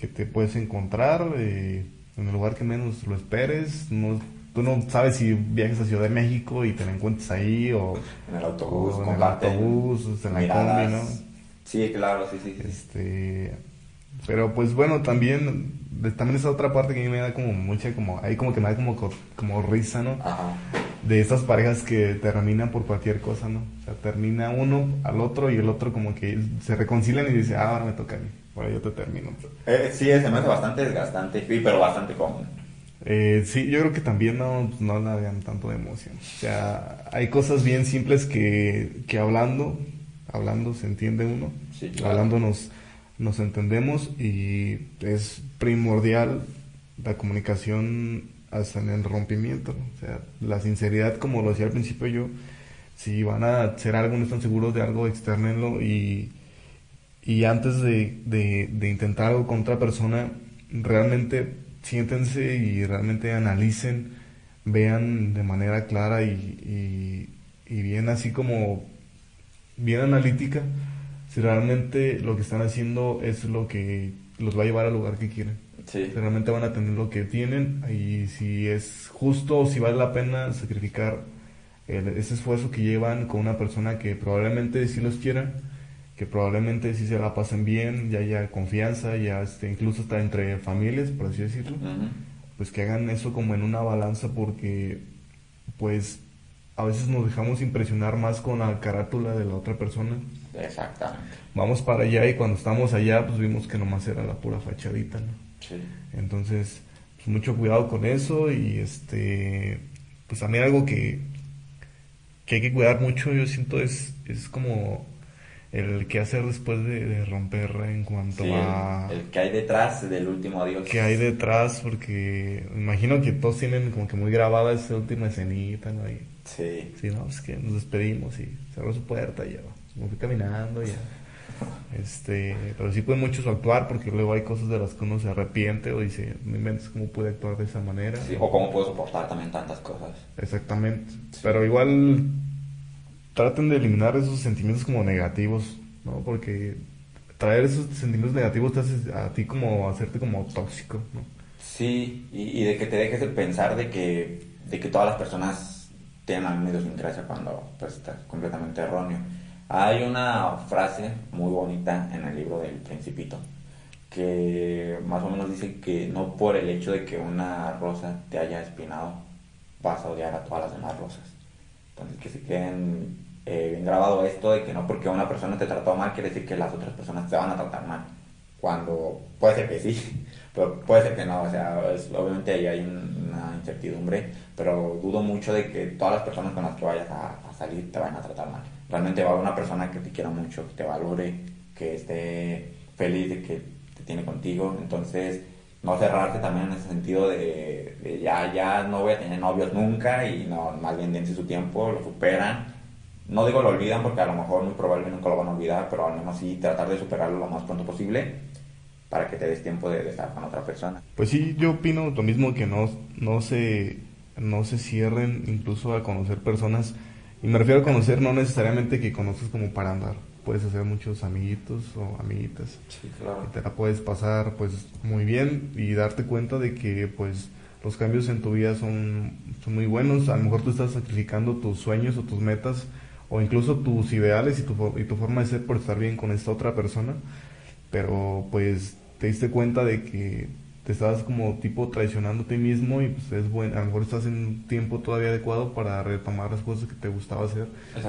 que te puedes encontrar eh, en el lugar que menos lo esperes no tú no sabes si viajes a Ciudad de México y te la encuentres ahí o en el autobús en el autobús en la combi no sí claro sí sí, este pero pues bueno también también esa otra parte que a mí me da como mucha como ahí como que me da como como risa no Ajá de esas parejas que terminan por cualquier cosa, ¿no? O sea, termina uno al otro y el otro como que se reconcilian y dice, ah, ahora me toca a mí, ahora yo te termino. Eh, sí, se me hace bastante desgastante, pero bastante común. Eh, sí, yo creo que también no, no la vean tanto de emoción. O sea, hay cosas bien simples que, que hablando, hablando se entiende uno, sí, hablando nos, nos entendemos y es primordial la comunicación hasta en el rompimiento. O sea, la sinceridad, como lo decía al principio yo, si van a hacer algo, no están seguros de algo, externenlo y, y antes de, de, intentar algo con otra persona, realmente siéntense y realmente analicen, vean de manera clara y, y, y bien así como bien analítica si realmente lo que están haciendo es lo que los va a llevar al lugar que quieren. Sí. realmente van a tener lo que tienen y si es justo o si vale la pena sacrificar ese esfuerzo que llevan con una persona que probablemente sí los quiera, que probablemente sí se la pasen bien, ya haya confianza, ya este, incluso está entre familias, por así decirlo, pues que hagan eso como en una balanza porque pues a veces nos dejamos impresionar más con la carátula de la otra persona. Exactamente. Vamos para allá y cuando estamos allá pues vimos que nomás era la pura fachadita, ¿no? Entonces, pues mucho cuidado con eso y este, pues también algo que, que hay que cuidar mucho, yo siento, es, es como el que hacer después de, romper en cuanto a... El, que hay detrás del último adiós. Que hay detrás, porque imagino que todos tienen como que muy grabada esa última escenita, ¿no? sí. Sí, no, es que nos despedimos y cerró su puerta y ya, me fui caminando y ya. Este, pero sí puede mucho actuar porque luego hay cosas de las que uno se arrepiente o dice, me inventes cómo pude actuar de esa manera. o cómo puedo soportar también tantas cosas. Exactamente. Pero igual traten de eliminar esos sentimientos como negativos, ¿no? Porque traer esos sentimientos negativos te hace a ti como hacerte como tóxico, ¿no? Sí, y, de que te dejes de pensar de que, de que todas las personas tienen la misma idiosincrasia cuando pues, está completamente erróneo. Hay una frase muy bonita en el libro del Principito que más o menos dice que no por el hecho de que una rosa te haya espinado vas a odiar a todas las demás rosas. Entonces que se queden eh, bien grabado esto de que no porque una persona te trató mal quiere decir que las otras personas te van a tratar mal. cuando puede ser que sí, pero puede ser que no, o sea, obviamente ahí hay una incertidumbre, pero dudo mucho de que todas las personas con las que vayas a, salir te vayan a tratar mal. Realmente va a haber una persona que te quiera mucho, que te valore, que esté feliz de que te tiene contigo, entonces no cerrarte también en ese sentido de, ya, ya no voy a tener novios nunca y no, más su tiempo, lo superan. No digo lo olvidan porque a lo mejor muy probablemente nunca lo van a olvidar, pero al menos sí tratar de superarlo lo más pronto posible para que te des tiempo de, estar con otra persona. Pues sí, yo opino lo mismo que no, no, se, no se cierren incluso a conocer personas. Y me refiero a conocer no necesariamente que conozcas como para andar puedes hacer muchos amiguitos o amiguitas. Sí, claro. Y te la puedes pasar pues muy bien y darte cuenta de que pues los cambios en tu vida son, son muy buenos. A lo mejor tú estás sacrificando tus sueños o tus metas o incluso tus ideales y tu, y tu forma de ser por estar bien con esta otra persona. Pero pues te diste cuenta de que te estabas como tipo traicionando a ti mismo y pues es bueno, a lo mejor estás en un tiempo todavía adecuado para retomar las cosas que te gustaba hacer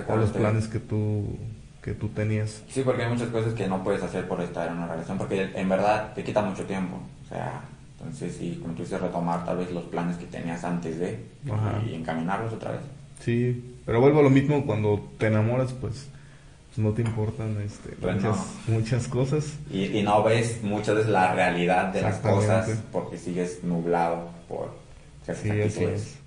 o los planes que tú que tú tenías. Sí, porque hay muchas cosas que no puedes hacer por estar en una relación, porque en verdad te quita mucho tiempo. O sea, entonces sí, como tú dices, retomar tal vez los planes que tenías antes de y encaminarlos otra vez. Sí, pero vuelvo a lo mismo, cuando te enamoras, pues, pues no te importan este, pues muchas, muchas cosas. Y, y, no ves muchas veces la realidad de las cosas porque sigues nublado por sí, actitudes.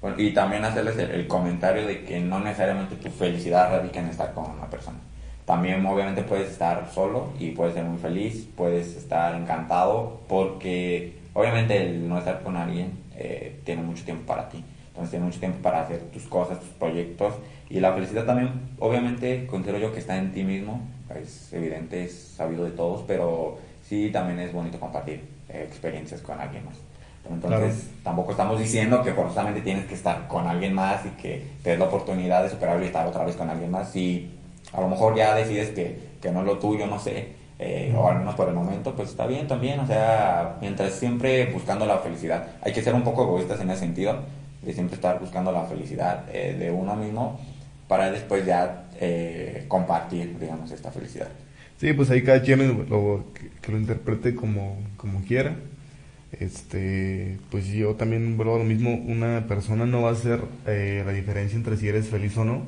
Bueno, y también hacerles el, comentario de que no necesariamente tu felicidad radica en estar con una persona. También obviamente puedes estar solo y puedes ser muy feliz, puedes estar encantado porque obviamente el no estar con alguien eh, tiene mucho tiempo para ti. Entonces tiene mucho tiempo para hacer tus cosas, tus proyectos y la felicidad también obviamente considero yo que está en ti mismo. Es evidente, es sabido de todos, pero sí también es bonito compartir eh, experiencias con alguien más. Entonces, tampoco estamos diciendo que forzosamente tienes que estar con alguien más y que te des la oportunidad de superarlo y estar otra vez con alguien más. Si a lo mejor ya decides que, que no es lo tuyo, no sé, eh, o al menos por el momento, pues está bien también. O sea, mientras siempre buscando la felicidad. Hay que ser un poco egoístas en ese sentido, de siempre estar buscando la felicidad eh, de uno mismo para después ya eh, compartir, digamos, esta felicidad. Sí, pues ahí cada quien lo, que, lo interprete como, como quiera este, pues yo también vuelvo a lo mismo, una persona no va a hacer eh, la diferencia entre si eres feliz o no.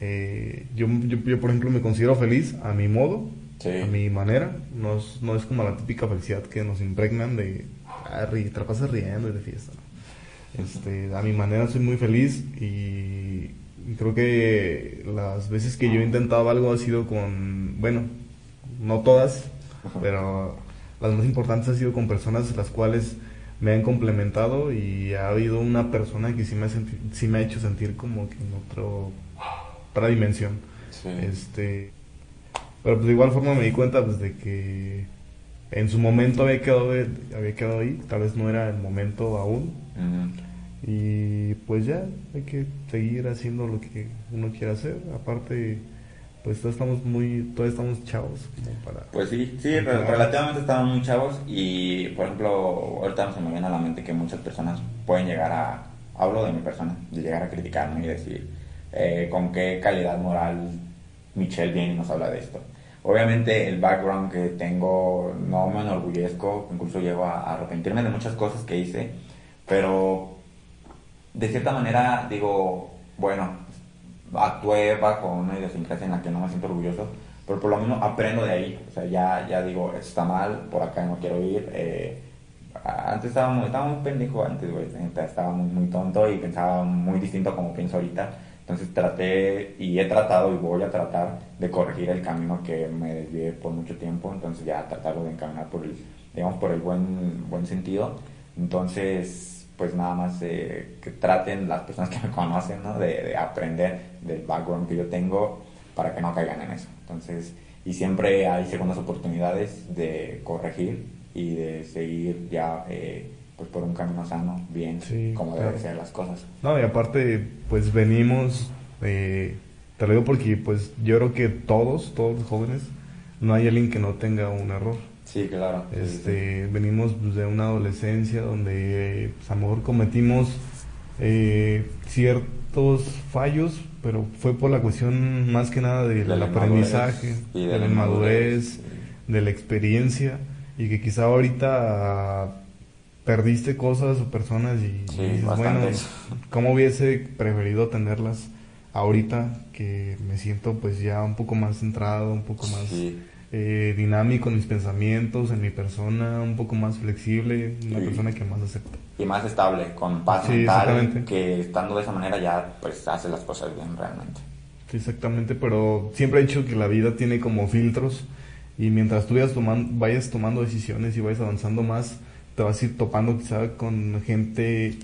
Eh, yo, yo, por ejemplo, me considero feliz a mi modo, a mi manera. No es, no es como la típica felicidad que nos impregnan de, ah, te la pasas riendo y de fiesta. Este, a mi manera soy muy feliz y creo que las veces que yo he intentado algo ha sido con, bueno, no todas, pero las más importantes han sido con personas las cuales me han complementado y ha habido una persona que sí me ha, sí me ha hecho sentir como que en otro, otra dimensión. Este, pero pues de igual forma me di cuenta pues de que en su momento había quedado, había quedado ahí, tal vez no era el momento aún. Y pues ya, hay que seguir haciendo lo que uno quiera hacer. Aparte, pues todos estamos muy, todos estamos chavos. para pues sí, sí, relativamente estamos muy chavos y, por ejemplo, ahorita se me viene a la mente que muchas personas pueden llegar a, hablo de mi persona, de llegar a criticarme y decir eh, con qué calidad moral Michelle viene y nos habla de esto. Obviamente el background que tengo no me enorgullezco, incluso llego a arrepentirme de muchas cosas que hice, pero de cierta manera digo, bueno, actué bajo una idiosincrasia en la que no me siento orgulloso, pero por lo menos aprendo de ahí. O sea, ya, ya digo, está mal, por acá no quiero ir. Eh, antes estaba muy, estaba muy pendejo, antes, güey. Estaba muy, muy tonto y pensaba muy distinto como pienso ahorita. Entonces traté y he tratado y voy a tratar de corregir el camino que me desvié por mucho tiempo. Entonces ya tratarlo de encaminar por el, digamos, por el buen, buen sentido. Entonces pues nada más eh, que traten las personas que me conocen, ¿no? De, aprender del background que yo tengo para que no caigan en eso. Entonces, y siempre hay segundas oportunidades de corregir y de seguir ya eh, pues por un camino sano, bien, como deben ser las cosas. No, y aparte, pues venimos, eh, te lo digo porque pues yo creo que todos, todos los jóvenes, no hay alguien que no tenga un error. Sí, claro. Este, Venimos pues, de una adolescencia donde pues, a lo mejor cometimos eh, ciertos fallos, pero fue por la cuestión más que nada del aprendizaje, de la, inmadurez, de la experiencia y que quizá ahorita perdiste cosas o personas y, y dices, bueno. ¿cómo hubiese preferido tenerlas ahorita que me siento pues ya un poco más centrado, un poco más. Eh, dinámico en mis pensamientos, en mi persona, un poco más flexible, una Sí. persona que más acepta. Y más estable, con paz Sí, mental, que estando de esa manera ya pues hace las cosas bien realmente. Sí, exactamente, pero siempre he dicho que la vida tiene como filtros y mientras tú vayas tomando, vayas tomando decisiones y vayas avanzando más, te vas a ir topando quizá con gente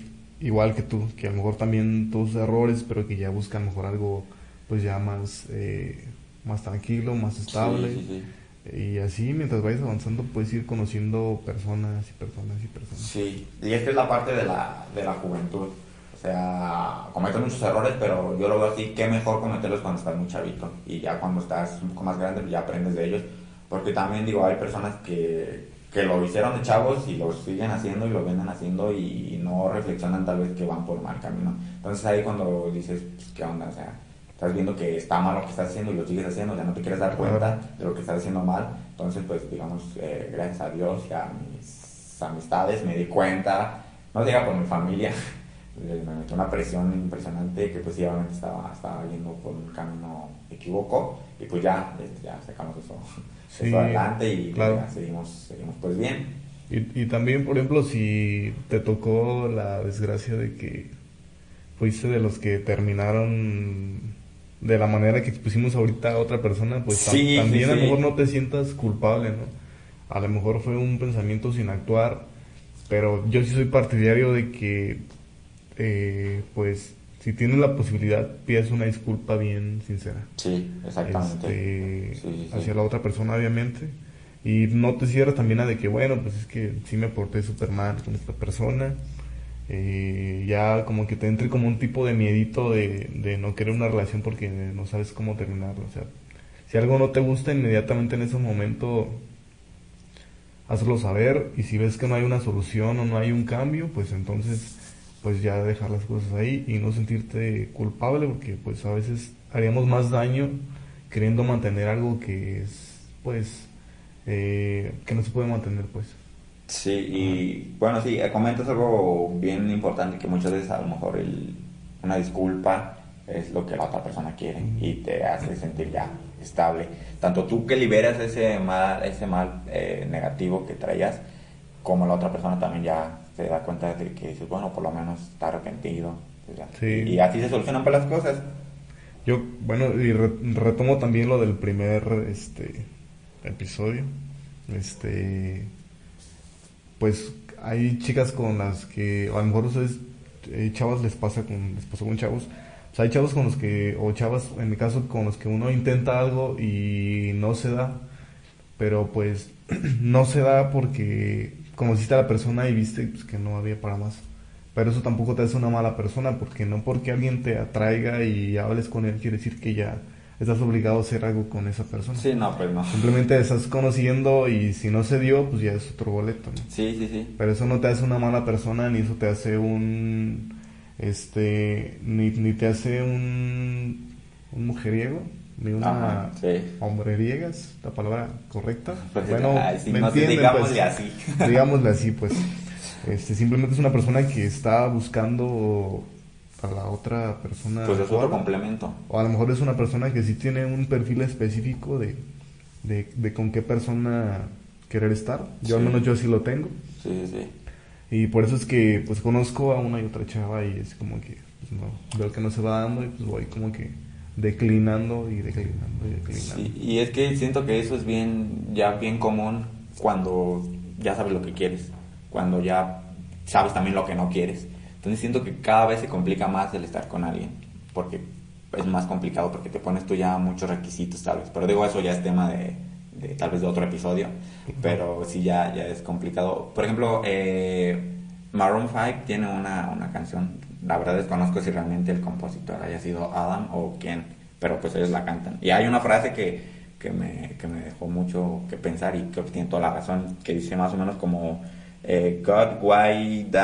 igual que tú, que a lo mejor también tus errores, pero que ya buscan mejor algo pues ya más, eh, más tranquilo, más estable. Sí, sí, sí. Y así mientras vayas avanzando puedes ir conociendo personas y personas y personas. Sí, y esta es la parte de la, de la juventud. O sea, cometes muchos errores, pero yo lo veo así, qué mejor cometerlos cuando estás muy chavito. Y ya cuando estás un poco más grande, pues ya aprendes de ellos. Porque también digo, hay personas que, que lo hicieron de chavos y lo siguen haciendo y lo vienen haciendo y no reflexionan tal vez que van por mal camino. Entonces ahí cuando dices, pues, ¿qué onda? O sea, estás viendo que está mal lo que estás haciendo y lo sigues haciendo, ya no te quieres dar cuenta de lo que estás haciendo mal. Entonces, pues digamos, eh, gracias a Dios y a mis amistades me di cuenta, no diga por mi familia, eh, me metió una presión impresionante que pues sí, obviamente estaba, estaba yendo por un camino equívoco y pues ya, este, ya sacamos eso, Sí, eso adelante y claro. ya seguimos, seguimos pues bien. Y, y también, por ejemplo, si te tocó la desgracia de que fuiste de los que terminaron de la manera que expusimos ahorita a otra persona, pues Sí, también sí, a lo mejor no te sientas culpable, ¿no? A lo mejor fue un pensamiento sin actuar, pero yo sí soy partidario de que, eh, pues, si tienes la posibilidad, pidas una disculpa bien sincera. Sí, exactamente. Este, Sí, sí, sí. hacia la otra persona, obviamente. Y no te cierres también a de que, bueno, pues es que sí me porté súper mal con esta persona. Eh, ya como que te entre como un tipo de miedito de, de no querer una relación porque no sabes cómo terminarlo. O sea, si algo no te gusta inmediatamente en ese momento, hazlo saber. Y si ves que no hay una solución o no hay un cambio, pues entonces pues ya dejar las cosas ahí y no sentirte culpable porque pues a veces haríamos más daño queriendo mantener algo que es pues eh, que no se puede mantener pues Sí, y bueno, sí, eh, comentas algo bien importante que muchas veces a lo mejor el, una disculpa es lo que la otra persona quiere y te hace sentir ya estable. Tanto tú que liberas ese mal, ese mal eh, negativo que traías, como la otra persona también ya se da cuenta de que dices, bueno, por lo menos está arrepentido. Sí. Y, así se solucionan pues las cosas. yo bueno y re- retomo también lo del primer este episodio este pues hay chicas con las que a lo mejor ustedes eh, chavas les pasa con les pasó con chavos. O sea, hay chavos con los que o chavas en mi caso con los que uno intenta algo y no se da. Pero pues no se da porque conociste a la persona y viste pues, que no había para más. Pero eso tampoco te hace una mala persona porque no porque alguien te atraiga y hables con él quiere decir que ya estás obligado a hacer algo con esa persona Sí, no, pues no. Simplemente estás conociendo y si no se dio, pues ya es otro boleto, ¿no? Sí, sí, sí. Pero eso no te hace una mala persona, ni eso te hace un, este, ni, ni te hace un, un mujeriego, ni una Ajá, sí. hombreriega, es la palabra correcta. Pues, bueno, ay, sí, me no sé, entienden, digámosle pues. así. Digámosle así, pues. Este, simplemente es una persona que está buscando a la otra persona. Pues es otro complemento. O a lo mejor es una persona que sí tiene un perfil específico de, de, de con qué persona querer estar. Yo al menos yo sí lo tengo. Sí, sí, sí. Y por eso es que pues conozco a una y otra chava y es como que pues, no, veo que no se va dando y pues voy como que declinando y declinando y declinando. Sí, y es que siento que eso es bien, ya bien común cuando ya sabes lo que quieres, cuando ya sabes también lo que no quieres. Entonces siento que cada vez se complica más el estar con alguien, porque es más complicado, porque te pones tú ya muchos requisitos tal vez. Pero digo, eso ya es tema de, de tal vez de otro episodio, pero sí ya, ya es complicado. Por ejemplo, eh, Maroon 5 tiene una, una canción, la verdad desconozco si realmente el compositor haya sido Adam o quién, pero pues ellos la cantan. Y hay una frase que, que, me, que me dejó mucho que pensar y creo que tiene toda la razón, que dice más o menos como, eh, God, why the,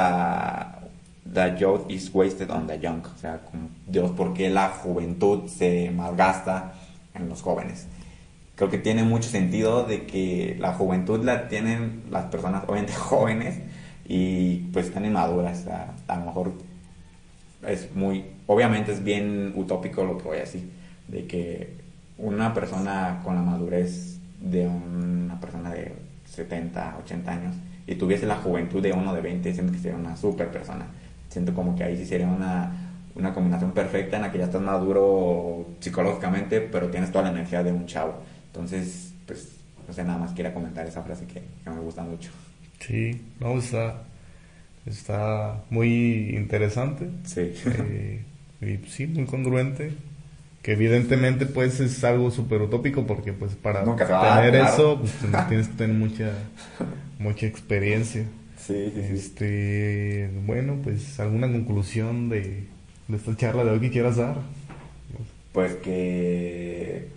the youth is wasted on the young? O sea, como, Dios, ¿por qué la juventud se malgasta en los jóvenes? creo que tiene mucho sentido de que la juventud la tienen las personas obviamente jóvenes y pues están inmaduras. a lo mejor es muy, obviamente es bien utópico lo que voy a decir, de que una persona con la madurez de una persona de 70, 80 años y tuviese la juventud de uno de 20, siento que sería una super persona. Siento como que ahí sí sería una, una combinación perfecta en la que ya estás maduro psicológicamente, pero tienes toda la energía de un chavo. Entonces, pues, no sé, nada más quiera comentar esa frase que, que me gusta mucho. Sí, no, está, está muy interesante. Sí. Eh, y sí, muy congruente. Que evidentemente pues es algo súper utópico porque pues para tener eso pues, tienes que tener mucha, mucha experiencia. Sí, sí, este, Bueno, pues alguna conclusión de, de esta charla de hoy que quieras dar. Pues que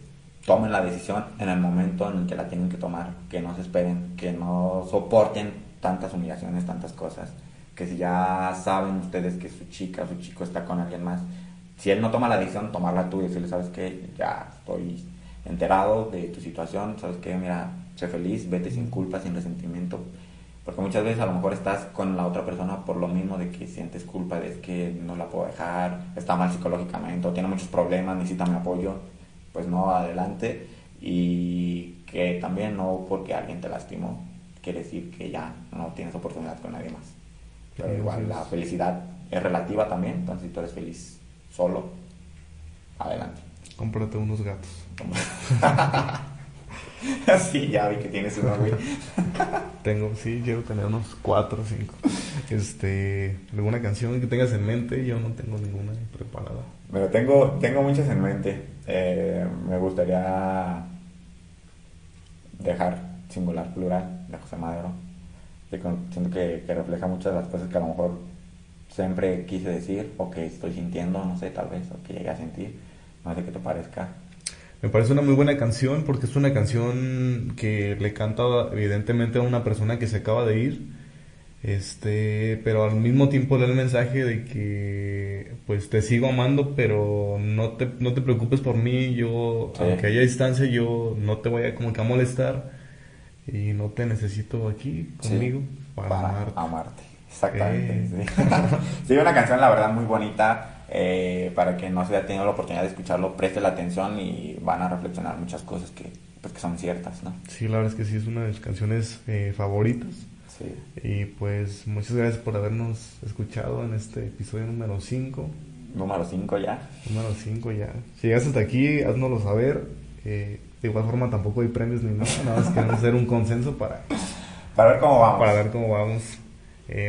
tomen la decisión en el momento en el que la tienen que tomar, que no se esperen, que no soporten tantas humillaciones, tantas cosas que si ya saben ustedes que su chica, su chico está con alguien más, si él no toma la decisión, tomarla tú y decirle, ¿sabes qué? Ya estoy enterado de tu situación, ¿sabes qué? Mira, sé feliz, vete sin culpa, sin resentimiento. Porque muchas veces a lo mejor estás con la otra persona por lo mismo de que sientes culpa de que no la puedo dejar, está mal psicológicamente o tiene muchos problemas, necesita mi apoyo. Pues no, adelante. Y que también no porque alguien te lastimó, quiere decir que ya no tienes oportunidad con nadie más. Pero igual la felicidad es relativa también, entonces si tú eres feliz solo, adelante. Cómprate unos gatos. sí, ya vi que tienes uno, güey. Tengo, sí, quiero tener unos cuatro o cinco. Este, alguna canción que tengas en mente, yo no tengo ninguna preparada. Pero tengo, tengo muchas en mente. Eh, me gustaría dejar singular plural de José Madero siento que, refleja muchas de las cosas que a lo mejor siempre quise decir o que estoy sintiendo, no sé, tal vez, o que llegué a sentir. No sé qué te parezca. Me parece una muy buena canción porque es una canción que le canta evidentemente a una persona que se acaba de ir. Este, pero al mismo tiempo da el mensaje de que pues te sigo amando, pero no te, no te preocupes por mí, yo aunque haya distancia, yo no te voy a como que a molestar y no te necesito aquí conmigo para, amarte. Exactamente. Sí. una canción la verdad muy bonita. Eh, para que no se haya tenido la oportunidad de escucharlo, preste la atención y van a reflexionar muchas cosas que, pues, que son ciertas, ¿no? Sí, la verdad es que sí, es una de mis canciones eh, favoritas. Sí. Y pues muchas gracias por habernos escuchado en este episodio número 5. Número 5 ya. Número 5 ya. Si llegas hasta aquí, haznoslo saber. Eh, de igual forma tampoco hay premios ni nada, nada más queremos hacer un consenso para, para ver cómo vamos. Para ver cómo vamos.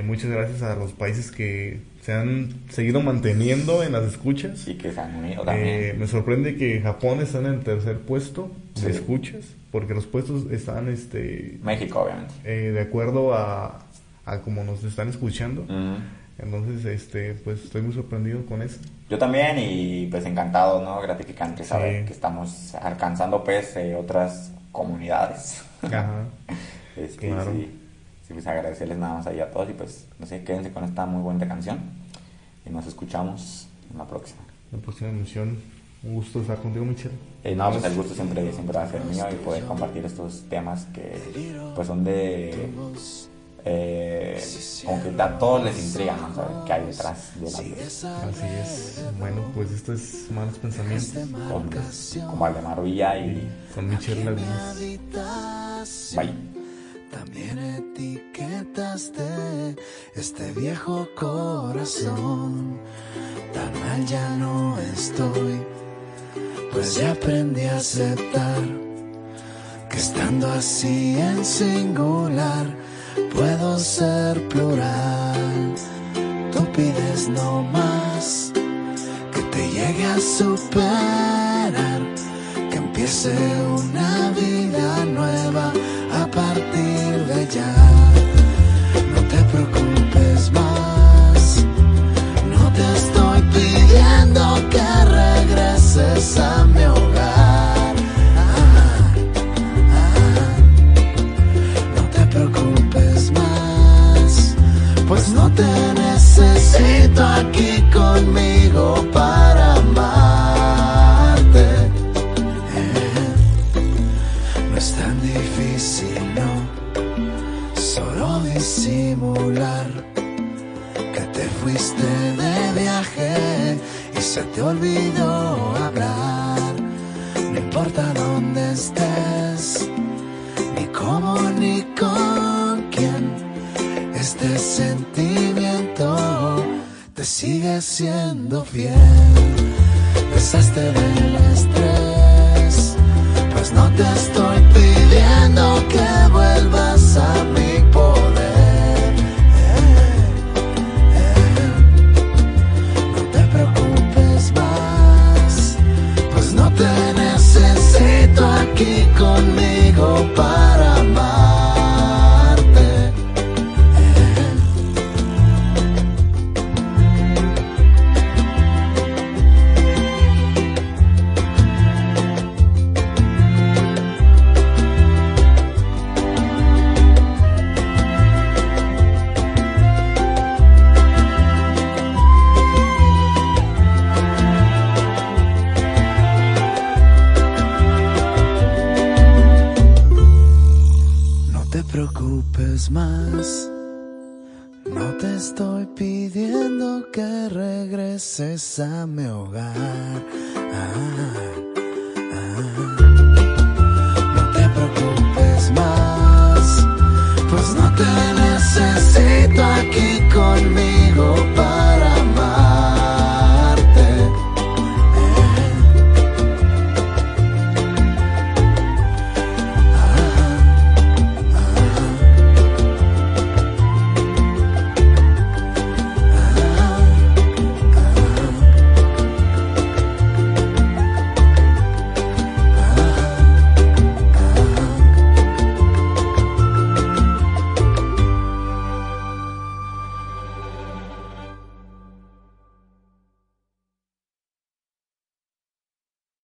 Muchas gracias a los países que se han seguido manteniendo en las escuchas. Y que se han unido también. Eh, me sorprende que Japón está en el tercer puesto de escuchas, porque los puestos están... este México, obviamente. Eh, de acuerdo a, a como nos están escuchando. Entonces, este, pues estoy muy sorprendido con eso. Yo también y pues encantado, ¿no? Gratificante saber que estamos alcanzando pues eh, otras comunidades. Ajá. es que sí, sí, pues agradecerles nada más ahí a todos y pues, no sé, quédense con esta muy buena canción y nos escuchamos en la próxima. La próxima emisión. Un gusto estar contigo, Michelle. Eh, no, pues el gusto siempre, siempre va a ser mío y poder compartir estos temas que pues son de eh, como que a todos les intriga ¿no? saber qué hay detrás de la vida. Así es. Bueno, pues esto es Malos Pensamientos. Con, como Aldemar Villa y con Michelle Laguna. Bye. También etiquetaste este viejo corazón. Tan mal ya no estoy, pues ya aprendí a aceptar que estando así en singular puedo ser plural. Tú pides no más que te llegue a superar, que empiece una siendo fiel. Deshazte del estrés, pues no te estoy pidiendo que